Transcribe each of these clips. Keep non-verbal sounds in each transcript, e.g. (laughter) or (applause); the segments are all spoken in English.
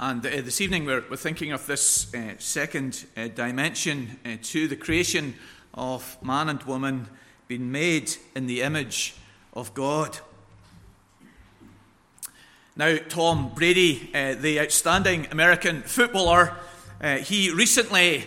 And uh, this evening we're, we're, thinking of this uh, second uh, dimension uh, to the creation of man and woman being made in the image of God. Now, Tom Brady, uh, the outstanding American footballer, uh, he recently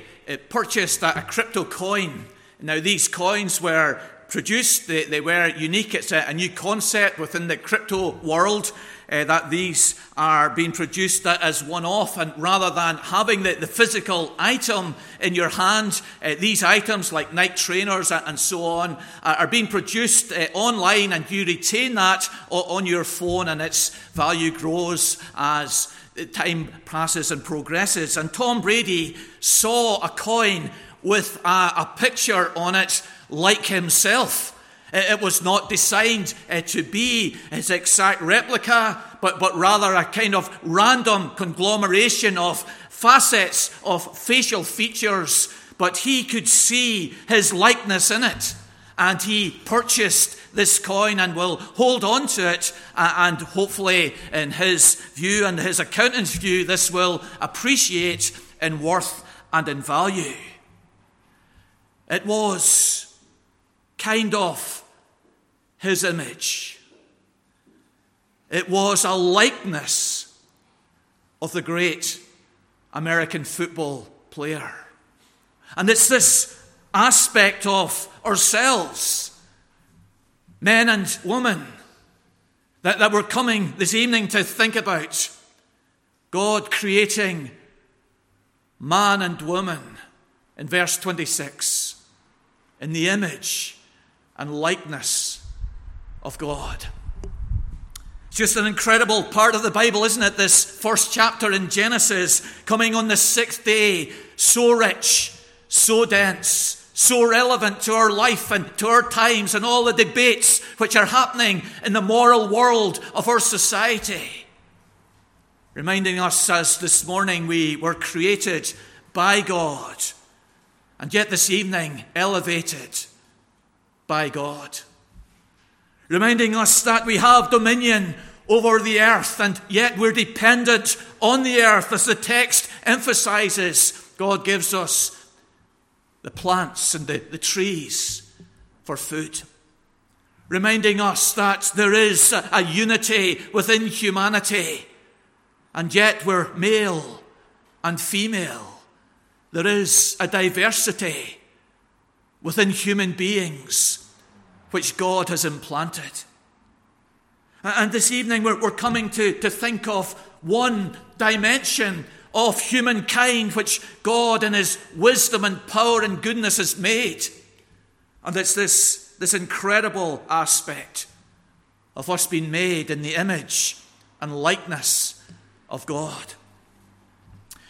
purchased a, a crypto coin. Now, these coins were produced, they, they were unique. It's a, a, new concept within the crypto world uh, that these are being produced as one off. And rather than having the, the physical item in your hand, uh, these items like Nike trainers and so on are being produced uh, online, and you retain that on your phone, and its value grows as time passes and progresses. And Tom Brady saw a coin with a, a picture on it like himself. It was not designed uh, to be his exact replica, but, but rather a kind of random conglomeration of facets of facial features. But he could see his likeness in it. And he purchased this coin and will hold on to it. And hopefully, in his view and his accountant's view, this will appreciate in worth and in value. It was kind of his image. It was a likeness of the great American football player. And it's this aspect of ourselves, men and women, that, that we're coming this evening to think about. God creating man and woman in verse 26 in the image and likeness of God. It's just an incredible part of the Bible, isn't it? This first chapter in Genesis, coming on the sixth day, so rich, so dense, so relevant to our life and to our times and all the debates which are happening in the moral world of our society. Reminding us as this morning we were created by God, and yet this evening elevated by God. Reminding us that we have dominion over the earth, and yet we're dependent on the earth, as the text emphasizes. God gives us the plants and the, the trees for food. Reminding us that there is a, a unity within humanity, and yet we're male and female. There is a diversity within human beings which God has implanted. And this evening we're, we're coming to, to think of one dimension of humankind which God in His wisdom and power and goodness has made. And it's this, this incredible aspect of us being made in the image and likeness of God.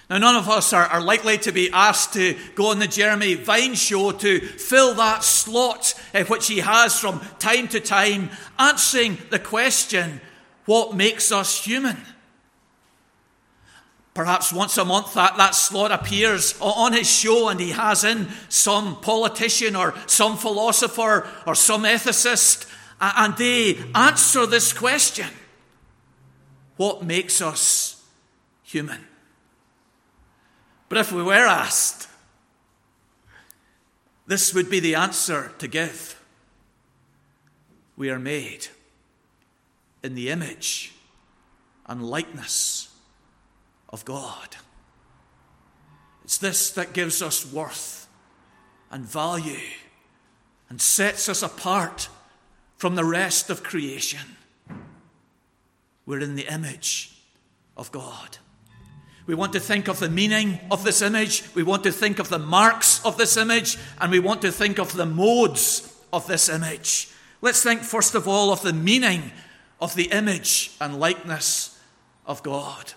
Now, none of us are, are, likely to be asked to go on the Jeremy Vine show to fill that slot uh, which he has from time to time, answering the question, What makes us human? Perhaps once a month that, that slot appears on his show and he has in some politician or some philosopher or some ethicist and they answer this question What makes us human? But if we were asked, this would be the answer to give. We are made in the image and likeness of God. It's this that gives us worth and value and sets us apart from the rest of creation. We're in the image of God. We want to think of the meaning of this image. We want to think of the marks of this image. And we want to think of the modes of this image. Let's think, first of all, of the meaning of the image and likeness of God.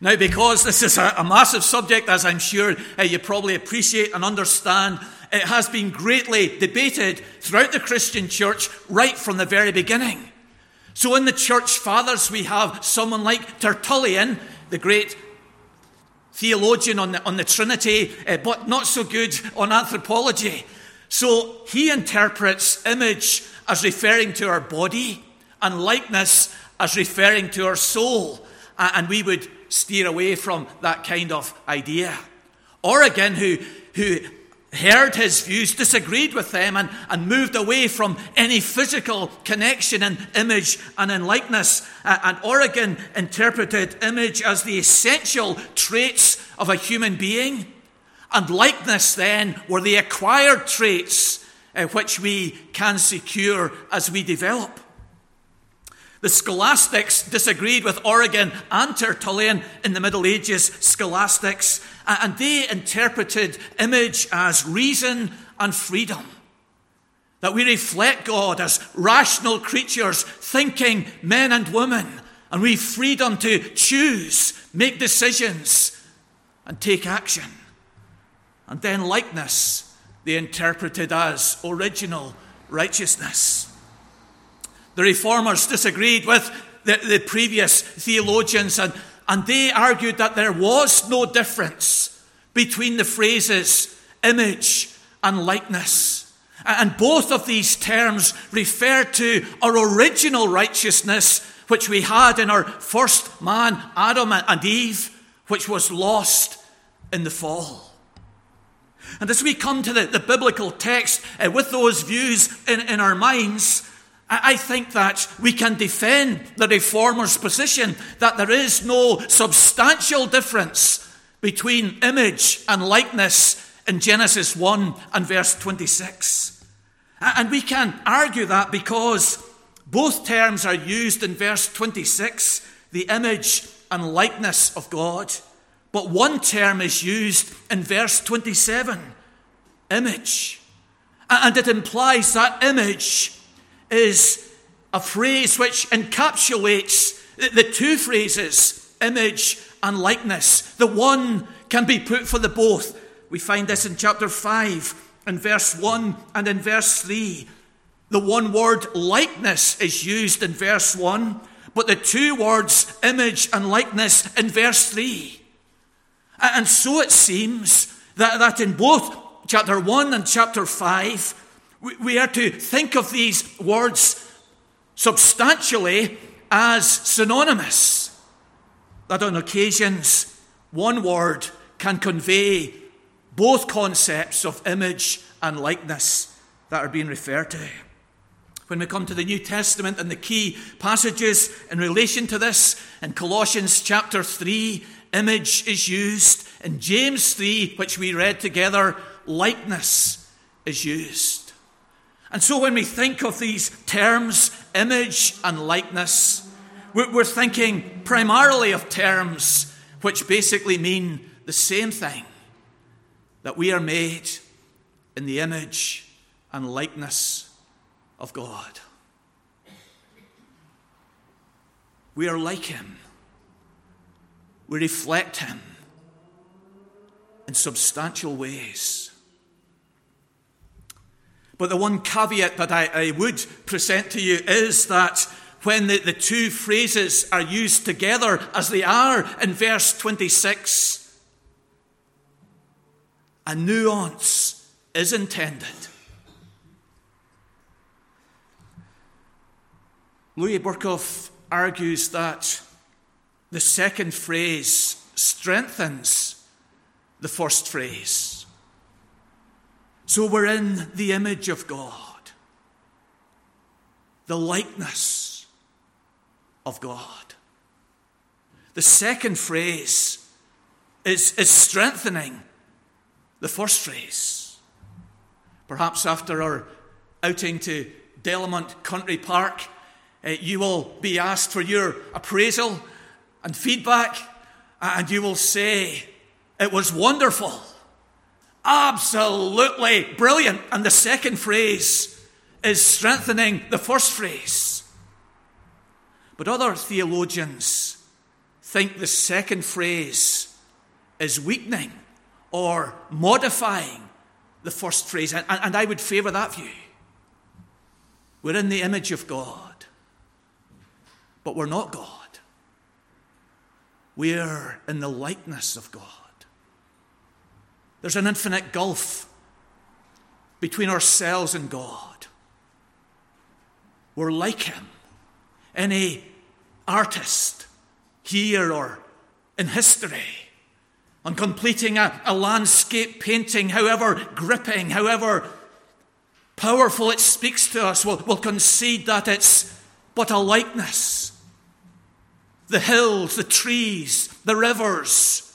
Now, because this is a, massive subject, as I'm sure uh, you probably appreciate and understand, it has been greatly debated throughout the Christian church right from the very beginning. So, in the church fathers, we have someone like Tertullian, the great theologian on the, on the Trinity, uh, but not so good on anthropology. So he interprets image as referring to our body and likeness as referring to our soul. And we would steer away from that kind of idea. Origen, who, who heard his views, disagreed with them, and, and moved away from any physical connection in image and in likeness. Uh, and Origen interpreted image as the essential traits of a human being, and likeness then were the acquired traits uh, which we can secure as we develop. The scholastics disagreed with Origen and Tertullian in the Middle Ages scholastics, and they interpreted image as reason and freedom. That we reflect God as rational creatures, thinking men and women, and we freedom to choose, make decisions, and take action. And then likeness, they interpreted as original righteousness. The reformers disagreed with the, the previous theologians, and, and they argued that there was no difference between the phrases image and likeness. And both of these terms refer to our original righteousness, which we had in our first man, Adam and Eve, which was lost in the fall. And as we come to the, the biblical text uh, with those views in, in our minds, I think that we can defend the reformer's position that there is no substantial difference between image and likeness in Genesis 1 and verse 26. And we can argue that because both terms are used in verse 26, the image and likeness of God, but one term is used in verse 27, image. And it implies that image is a phrase which encapsulates the two phrases, image and likeness. The one can be put for the both. We find this in chapter 5 in verse 1 and in verse 3. The one word likeness is used in verse 1, but the two words image and likeness in verse 3. And so it seems that, that in both chapter 1 and chapter 5, we are to think of these words substantially as synonymous. That on occasions, one word can convey both concepts of image and likeness that are being referred to. When we come to the New Testament and the key passages in relation to this, in Colossians chapter 3, image is used. In James 3, which we read together, likeness is used. And so when we think of these terms, image and likeness, we're thinking primarily of terms which basically mean the same thing that we are made in the image and likeness of God. We are like Him, we reflect Him in substantial ways. But the one caveat that I, I would present to you is that when the, the two phrases are used together, as they are in verse 26, a nuance is intended. Louis Berkhof argues that the second phrase strengthens the first phrase. So we're in the image of God, the likeness of God. The second phrase is, is strengthening the first phrase. Perhaps after our outing to Delamont Country Park, uh, you will be asked for your appraisal and feedback, and you will say, It was wonderful. Absolutely brilliant. And the second phrase is strengthening the first phrase. But other theologians think the second phrase is weakening or modifying the first phrase. And, and I would favour that view. We're in the image of God, but we're not God. We're in the likeness of God. There's an infinite gulf between ourselves and God. We're like Him. Any artist here or in history, on completing a, a landscape painting, however gripping, however powerful it speaks to us, will will concede that it's but a likeness. The hills, the trees, the rivers,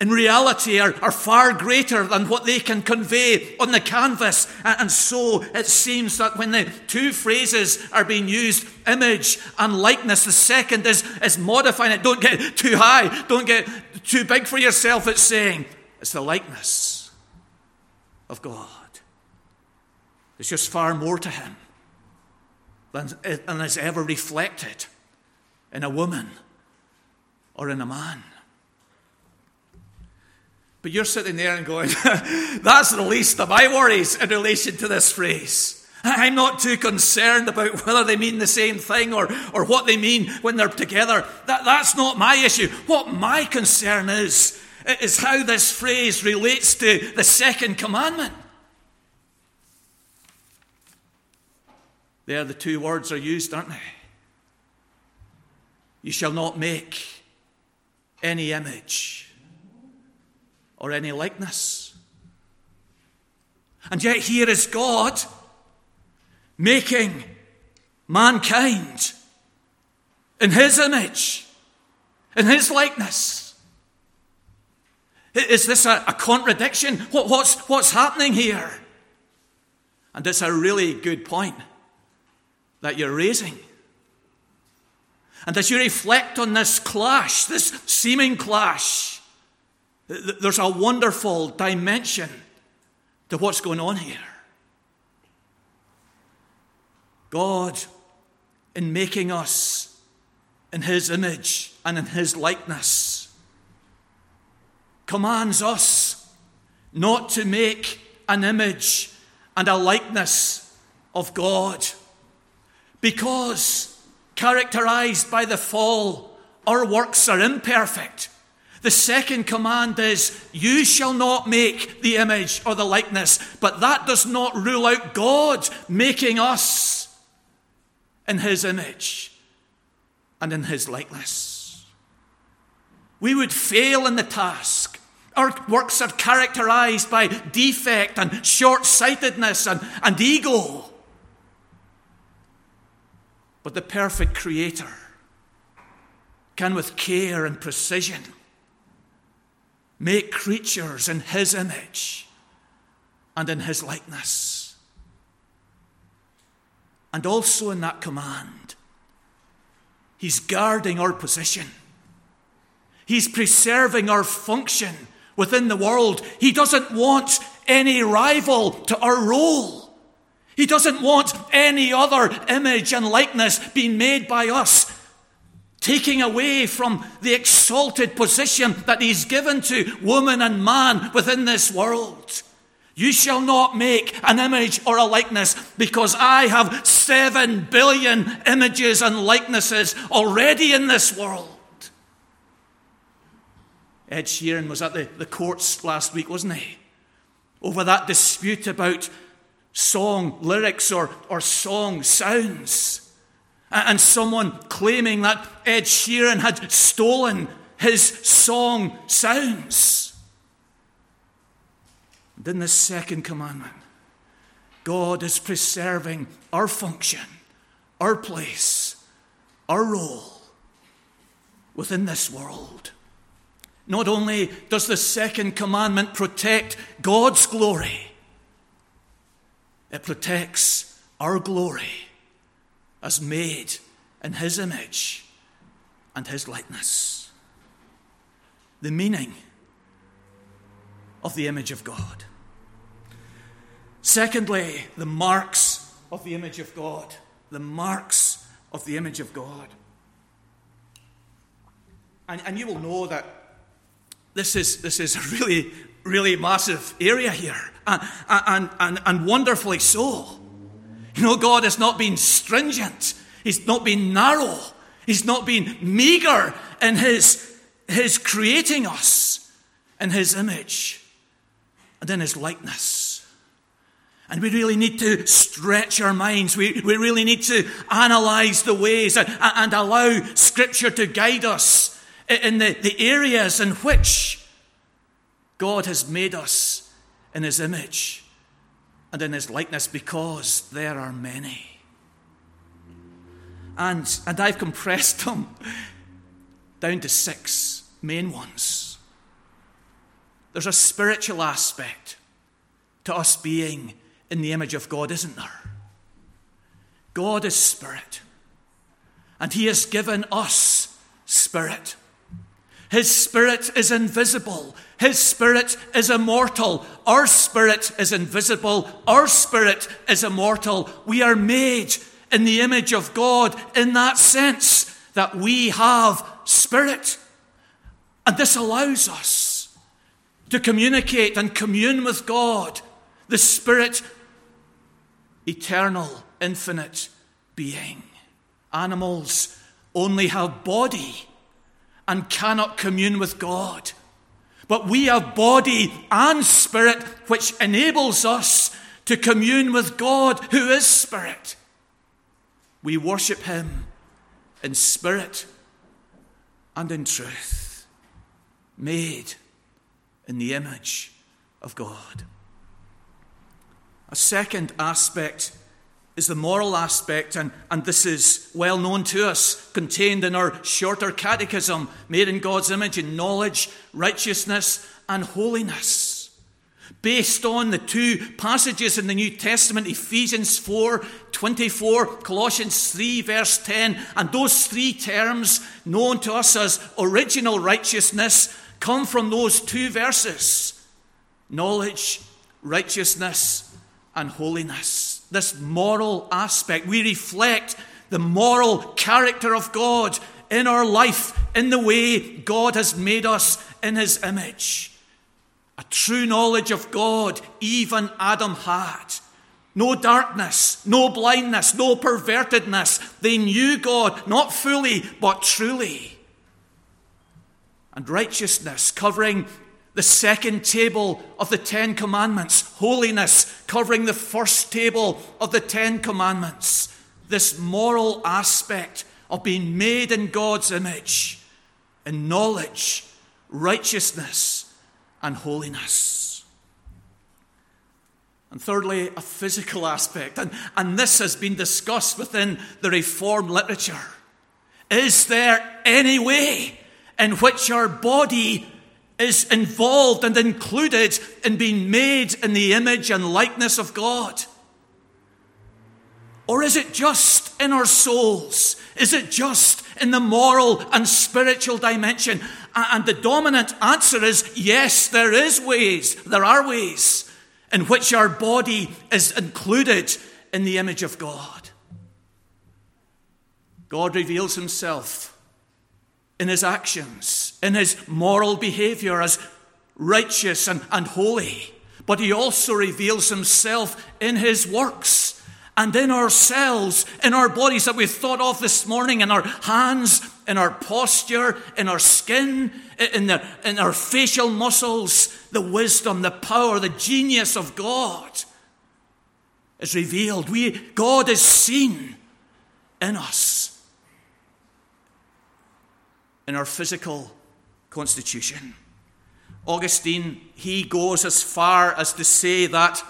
in reality are, are far greater than what they can convey on the canvas. And, and so it seems that when the two phrases are being used, image and likeness, the second is, is modifying it. Don't get too high, don't get too big for yourself. It's saying it's the likeness of God. There's just far more to Him than, eh, than is ever reflected in a woman or in a man. But you're sitting there and going, (laughs) that's the least of my worries in relation to this phrase. I'm not too concerned about whether they mean the same thing or, or what they mean when they're together. That, that's not my issue. What my concern is, is how this phrase relates to the second commandment. There, the two words are used, aren't they? You shall not make any image or any likeness. And yet, here is God making mankind in His image, in His likeness. Is this a, a contradiction? What, what's, what's happening here? And it's a really good point that you're raising. And as you reflect on this clash, this seeming clash, there's a wonderful dimension to what's going on here. God, in making us in His image and in His likeness, commands us not to make an image and a likeness of God because, characterized by the fall, our works are imperfect the second command is, You shall not make the image or the likeness. But that does not rule out God making us in His image and in His likeness. We would fail in the task. Our works are characterized by defect and short sightedness and, and ego. But the perfect Creator can, with care and precision, make creatures in his image and in his likeness. And also in that command, he's guarding our position. He's preserving our function within the world. He doesn't want any rival to our role. He doesn't want any other image and likeness being made by us taking away from the exalted position that he's given to woman and man within this world. You shall not make an image or a likeness because I have seven billion images and likenesses already in this world. Ed Sheeran was at the, the courts last week, wasn't he? Over that dispute about song lyrics or, or song sounds and someone claiming that Ed Sheeran had stolen his song sounds. And in the second commandment, God is preserving our function, our place, our role within this world. Not only does the second commandment protect God's glory, it protects our glory as made in his image and his likeness. The meaning of the image of God. Secondly, the marks of the image of God. The marks of the image of God. And, and you will know that this is, this is a really, really massive area here, and, and, and, and wonderfully so. You know, God has not been stringent, He's not been narrow, He's not been meager in His, his creating us in His image and in His likeness. And we really need to stretch our minds. We, we really need to analyze the ways and, and allow Scripture to guide us in the, the areas in which God has made us in His image and in His likeness because there are many. And, and I've compressed (laughs) them down to six main ones. There's a spiritual aspect to us being in the image of God, isn't there? God is spirit, and He has given us spirit. His spirit is invisible. His spirit is immortal. Our spirit is invisible. Our spirit is immortal. We are made in the image of God in that sense that we have spirit. And this allows us to communicate and commune with God, the Spirit, eternal, infinite being. Animals only have body and cannot commune with God. But we have body and spirit, which enables us to commune with God, who is spirit. We worship him in spirit and in truth, made in the image of God. A second aspect is the moral aspect, and, and this is well known to us, contained in our shorter catechism, made in God's image in knowledge, righteousness, and holiness based on the two passages in the New Testament, Ephesians 4 24, Colossians 3, verse 10, and those three terms, known to us as original righteousness, come from those two verses knowledge, righteousness, and holiness. This moral aspect, we reflect the moral character of God in our life, in the way God has made us in His image. A true knowledge of God, even Adam had. No darkness, no blindness, no pervertedness. They knew God, not fully, but truly. And righteousness, covering the second table of the Ten Commandments. Holiness, covering the first table of the Ten Commandments. This moral aspect of being made in God's image, in knowledge, righteousness, and holiness. And thirdly, a physical aspect. And, and this has been discussed within the Reformed literature. Is there any way in which our body is involved and included in being made in the image and likeness of God? Or is it just in our souls? Is it just in the moral and spiritual dimension? And the dominant answer is yes, there is ways, there are ways in which our body is included in the image of God. God reveals himself in his actions, in his moral behavior as righteous and, and holy, but he also reveals himself in his works and in ourselves, in our bodies that we've thought of this morning, in our hands, in our posture, in our skin, in, the, in our facial muscles, the wisdom, the power, the genius of God is revealed. We, God is seen in us, in our physical constitution. Augustine, he goes as far as to say that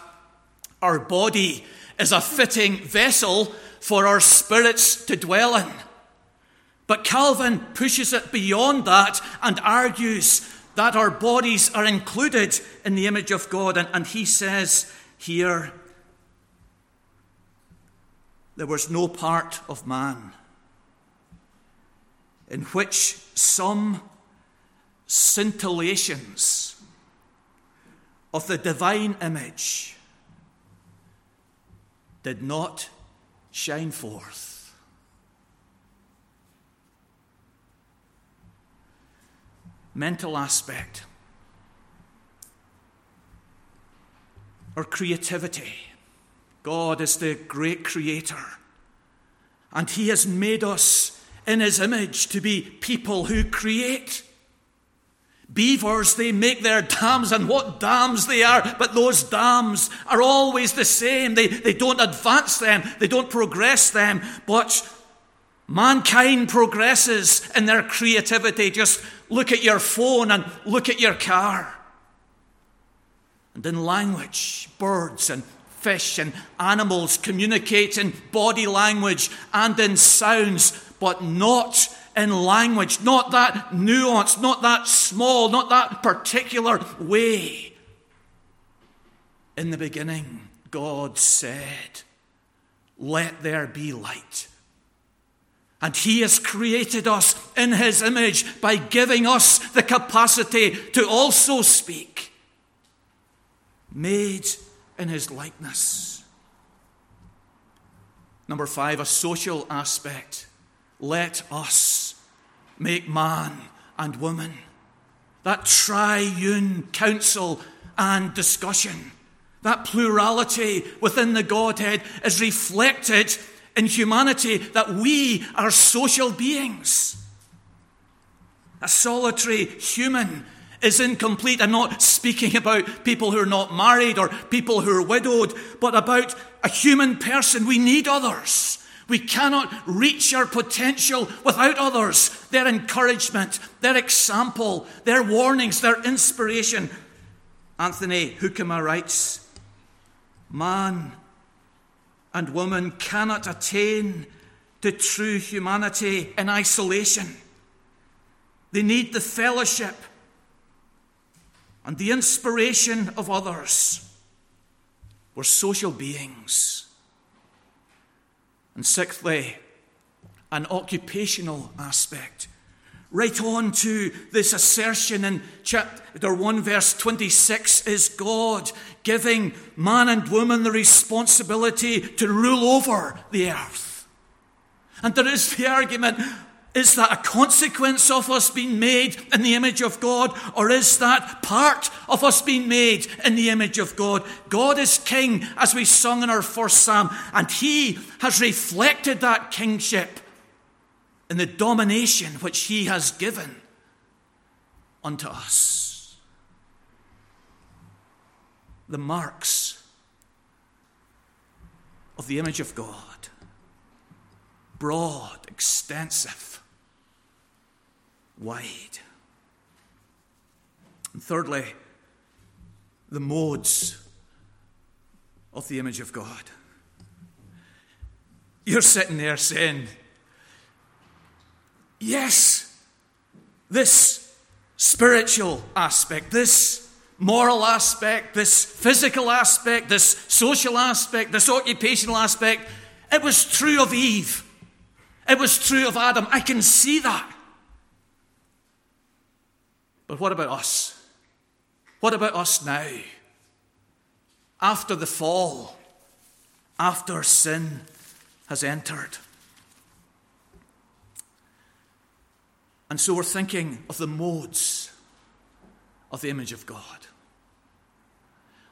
our body is a fitting vessel for our spirits to dwell in. But Calvin pushes it beyond that and argues that our bodies are included in the image of God. And, and he says here, there was no part of man in which some scintillations of the divine image did not shine forth. Mental aspect or creativity. God is the great creator, and He has made us in His image to be people who create. Beavers, they make their dams, and what dams they are, but those dams are always the same. They, they don't advance them, they don't progress them. But mankind progresses in their creativity. Just look at your phone and look at your car. And in language, birds and fish and animals communicate in body language and in sounds, but not in language, not that nuance, not that small, not that particular way. In the beginning, God said, Let there be light. And He has created us in His image by giving us the capacity to also speak. Made in His likeness. Number five, a social aspect. Let us make man and woman. That triune council and discussion, that plurality within the Godhead is reflected in humanity that we are social beings. A solitary human is incomplete. I'm not speaking about people who are not married or people who are widowed, but about a human person. We need others. We cannot reach our potential without others, their encouragement, their example, their warnings, their inspiration. Anthony Hoekema writes Man and woman cannot attain to true humanity in isolation. They need the fellowship and the inspiration of others. We're social beings. And sixthly, an occupational aspect. Right on to this assertion in chapter 1, verse 26 is God giving man and woman the responsibility to rule over the earth. And there is the argument is that a consequence of us being made in the image of God, or is that part of us being made in the image of God? God is king, as we sung in our first psalm, and he has reflected that kingship in the domination which he has given unto us. The marks of the image of God broad, extensive wide. And thirdly, the modes of the image of God. You're sitting there saying, Yes, this spiritual aspect, this moral aspect, this physical aspect, this social aspect, this occupational aspect, it was true of Eve. It was true of Adam. I can see that. But what about us? What about us now? After the fall, after sin has entered. And so we're thinking of the modes of the image of God.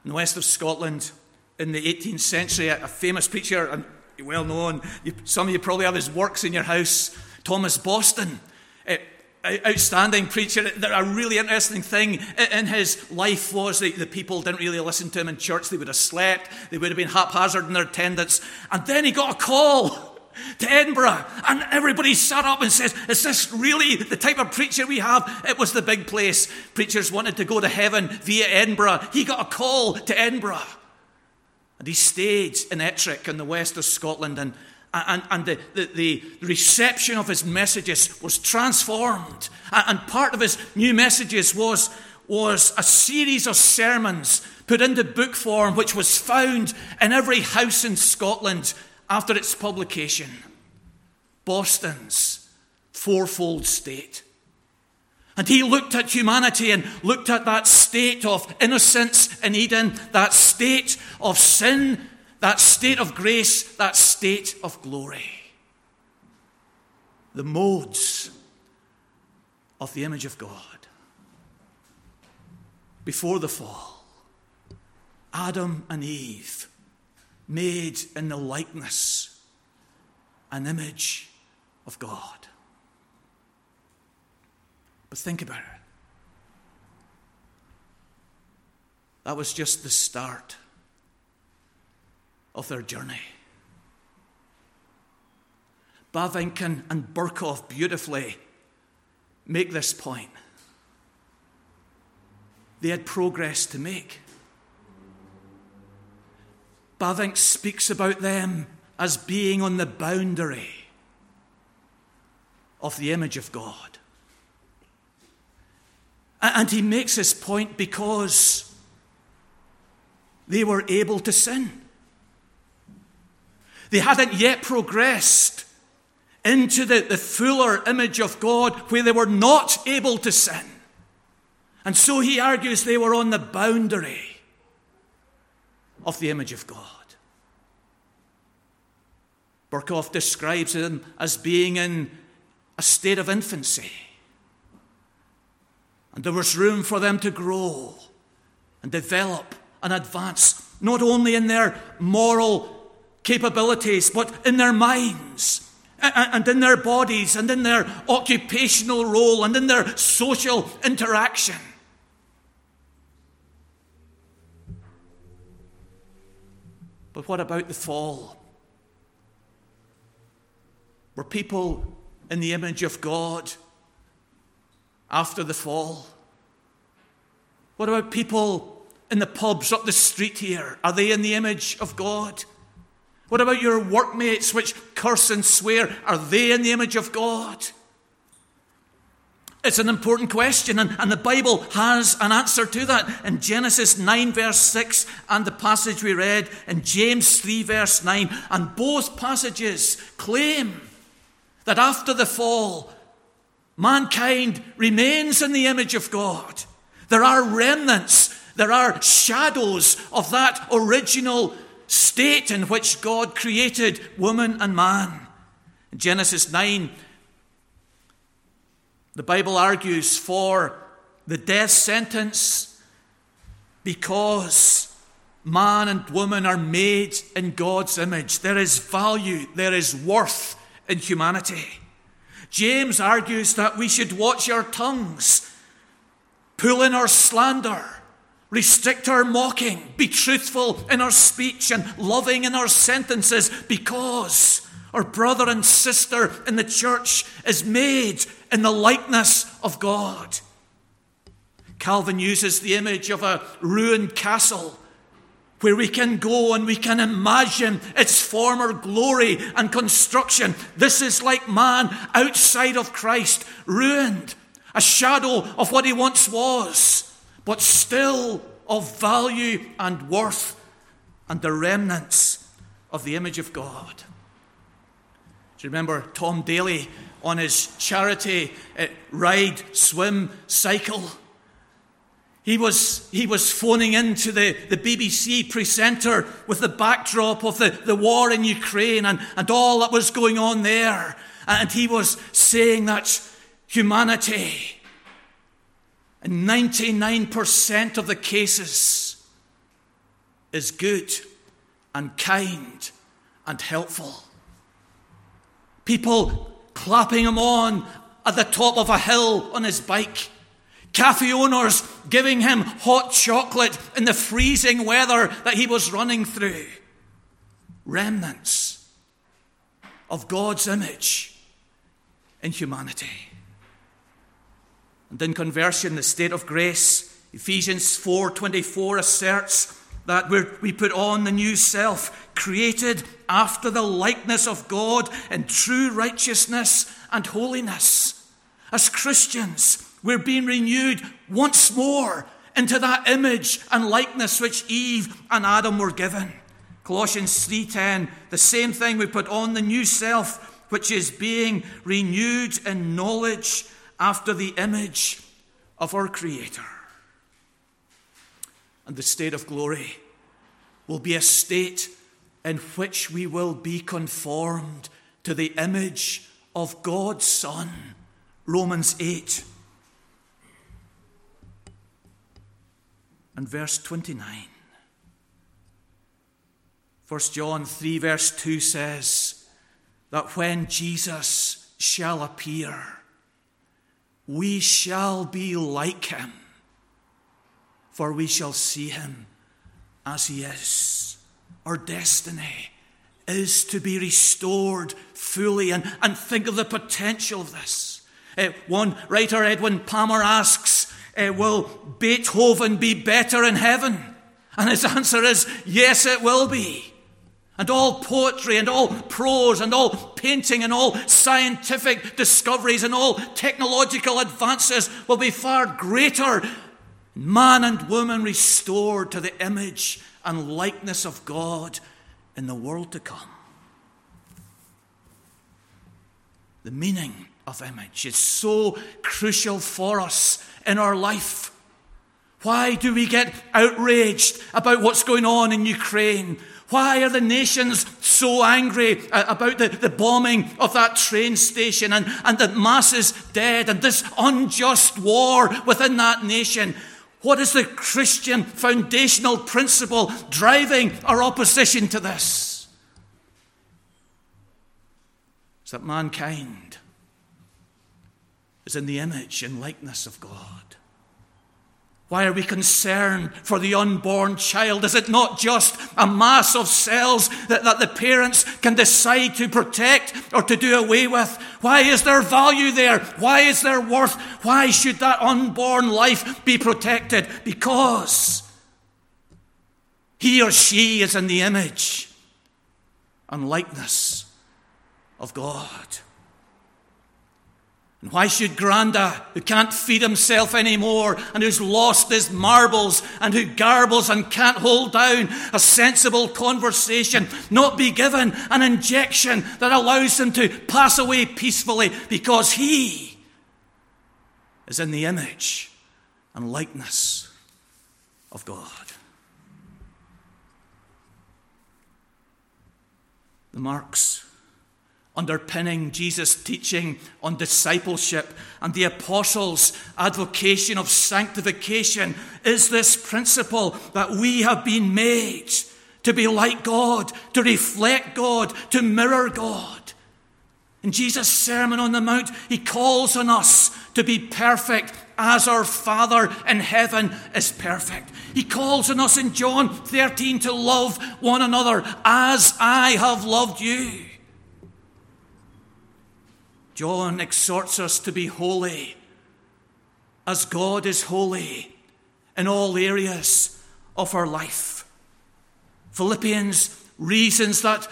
In the west of Scotland, in the 18th century, a famous preacher, and well known, some of you probably have his works in your house, Thomas Boston. Eh, Outstanding preacher. A really interesting thing in his life was that the people didn't really listen to him in church. They would have slept, they would have been haphazard in their attendance. And then he got a call to Edinburgh, and everybody sat up and says, Is this really the type of preacher we have? It was the big place. Preachers wanted to go to heaven via Edinburgh. He got a call to Edinburgh. And he stayed in Ettrick in the west of Scotland and and, and the, the, the, reception of his messages was transformed. And part of his new messages was, was a series of sermons put into book form, which was found in every house in Scotland after its publication. Boston's fourfold state. And he looked at humanity and looked at that state of innocence in Eden, that state of sin that state of grace, that state of glory. The modes of the image of God. Before the fall, Adam and Eve made in the likeness an image of God. But think about it. That was just the start of their journey. Bavinck and, Berkhof beautifully make this point. They had progress to make. Bavinck speaks about them as being on the boundary of the image of God. And he makes this point because they were able to sin. They hadn't yet progressed into the, the fuller image of God where they were not able to sin. And so he argues they were on the boundary of the image of God. Berkhof describes them as being in a state of infancy. And there was room for them to grow and develop and advance, not only in their moral capabilities, but in their minds and in their bodies and in their occupational role and in their social interaction. But what about the fall? Were people in the image of God after the fall? What about people in the pubs up the street here? Are they in the image of God? What about your workmates which curse and swear? Are they in the image of God? It's an important question, and, and, the Bible has an answer to that. In Genesis 9, verse 6, and the passage we read in James 3, verse 9, and both passages claim that after the fall, mankind remains in the image of God. There are remnants, there are shadows of that original state in which God created woman and man. In Genesis 9, the Bible argues for the death sentence because man and woman are made in God's image. There is value, there is worth in humanity. James argues that we should watch our tongues, pull in our slander, restrict our mocking, be truthful in our speech, and loving in our sentences because our brother and sister in the church is made in the likeness of God. Calvin uses the image of a ruined castle where we can go and we can imagine its former glory and construction. This is like man outside of Christ, ruined, a shadow of what he once was, but still of value and worth and the remnants of the image of God. Do you remember Tom Daley on his charity uh, ride, swim, cycle? He was, he was phoning into the, the BBC presenter with the backdrop of the, the war in Ukraine and, and all that was going on there. And he was saying that humanity, in 99% of the cases, is good and kind and helpful. People clapping him on at the top of a hill on his bike Cafe owners giving him hot chocolate in the freezing weather that he was running through. Remnants of God's image in humanity. And in conversion, the state of grace, Ephesians 4:24 asserts that we put on the new self, created after the likeness of God in true righteousness and holiness. As Christians, we're being renewed once more into that image and likeness which Eve and Adam were given. Colossians 3:10, the same thing we put on the new self which is being renewed in knowledge after the image of our creator. And the state of glory will be a state in which we will be conformed to the image of God's Son. Romans 8 and verse 29. 1 John 3, verse 2 says that when Jesus shall appear, we shall be like him, for we shall see him as he is. Our destiny is to be restored fully and, and think of the potential of this. Uh, one writer, Edwin Palmer, asks, uh, Will Beethoven be better in heaven? And his answer is, Yes, it will be. And all poetry and all prose and all painting and all scientific discoveries and all technological advances will be far greater. Man and woman restored to the image and likeness of God in the world to come. The meaning of image is so crucial for us in our life. Why do we get outraged about what's going on in Ukraine? Why are the nations so angry uh, about the, the bombing of that train station and, and the masses dead and this unjust war within that nation? What is the Christian foundational principle driving our opposition to this? It's that mankind is in the image and likeness of God. Why are we concerned for the unborn child? Is it not just a mass of cells that, that the parents can decide to protect or to do away with? Why is there value there? Why is there worth? Why should that unborn life be protected? Because he or she is in the image and likeness of God. And why should Granda, who can't feed himself anymore and who's lost his marbles and who garbles and can't hold down a sensible conversation, not be given an injection that allows him to pass away peacefully because he is in the image and likeness of God? The marks underpinning Jesus' teaching on discipleship and the apostles' advocation of sanctification is this principle that we have been made to be like God, to reflect God, to mirror God. In Jesus' Sermon on the Mount, he calls on us to be perfect as our Father in heaven is perfect. He calls on us in John 13 to love one another as I have loved you. John exhorts us to be holy as God is holy in all areas of our life. Philippians reasons that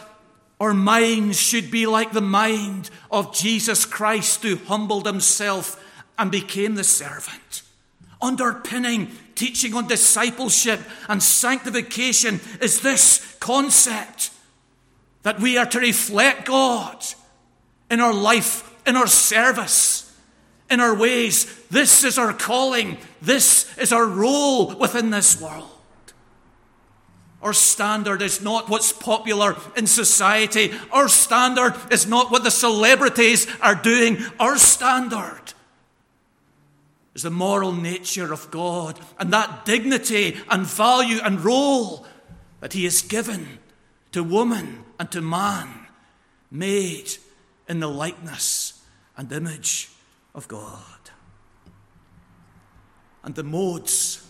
our minds should be like the mind of Jesus Christ, who humbled himself and became the servant. Underpinning teaching on discipleship and sanctification is this concept that we are to reflect God in our life in our service, in our ways. This is our calling. This is our role within this world. Our standard is not what's popular in society. Our standard is not what the celebrities are doing. Our standard is the moral nature of God and that dignity and value and role that He has given to woman and to man, made in the likeness and image of God. And the modes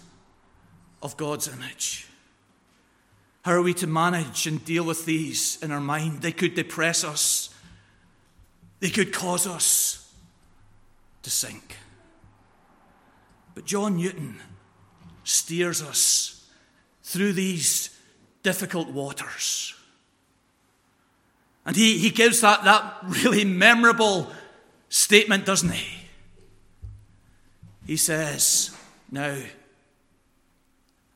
of God's image. How are we to manage and deal with these in our mind? They could depress us, they could cause us to sink. But John Newton steers us through these difficult waters. And he, he gives that, that really memorable statement, doesn't he? He says, Now,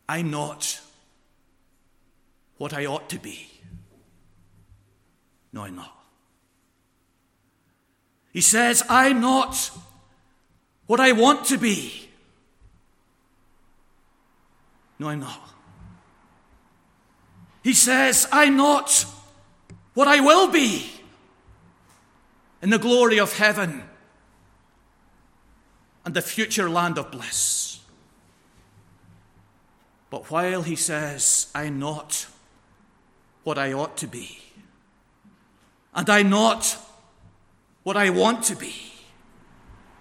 I'm not what I ought to be. No, I'm not. He says, I'm not what I want to be. No, I'm not. He says, I'm not what I will be in the glory of heaven and the future land of bliss. But while he says, I'm not what I ought to be, and I'm not what I want to be,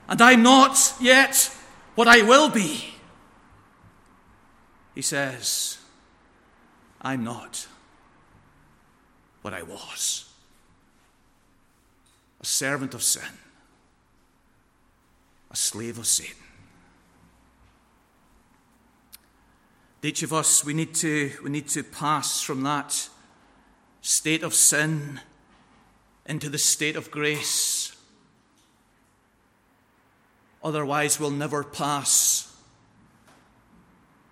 and I'm not yet what I will be, he says, I'm not what I was. A servant of sin, a slave of Satan. Each of us, we need to, we need to pass from that state of sin into the state of grace. Otherwise, we'll never pass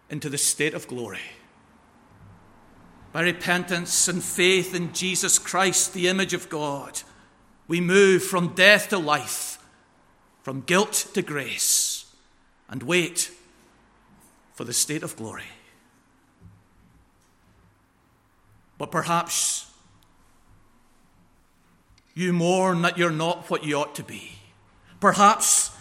into the state of glory. By repentance and faith in Jesus Christ, the image of God, we move from death to life, from guilt to grace, and wait for the state of glory. But perhaps you mourn that you're not what you ought to be. Perhaps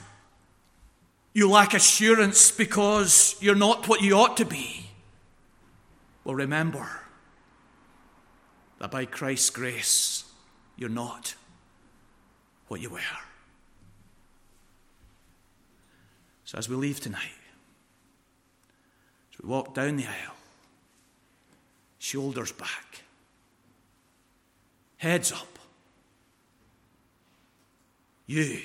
you lack assurance because you're not what you ought to be. Well, remember that by Christ's grace, you're not what you were. So, as we leave tonight, as we walk down the aisle, shoulders back, heads up, you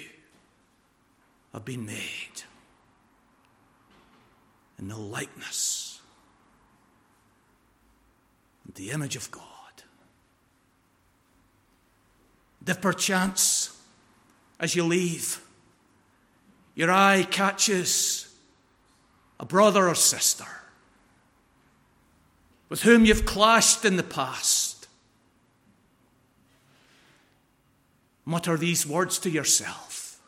have been made in the likeness and the image of God. If perchance, as you leave, your eye catches a brother or sister with whom you've clashed in the past. Mutter these words to yourself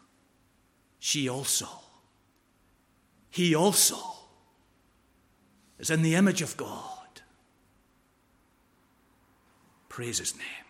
She also, he also is in the image of God. Praise his name.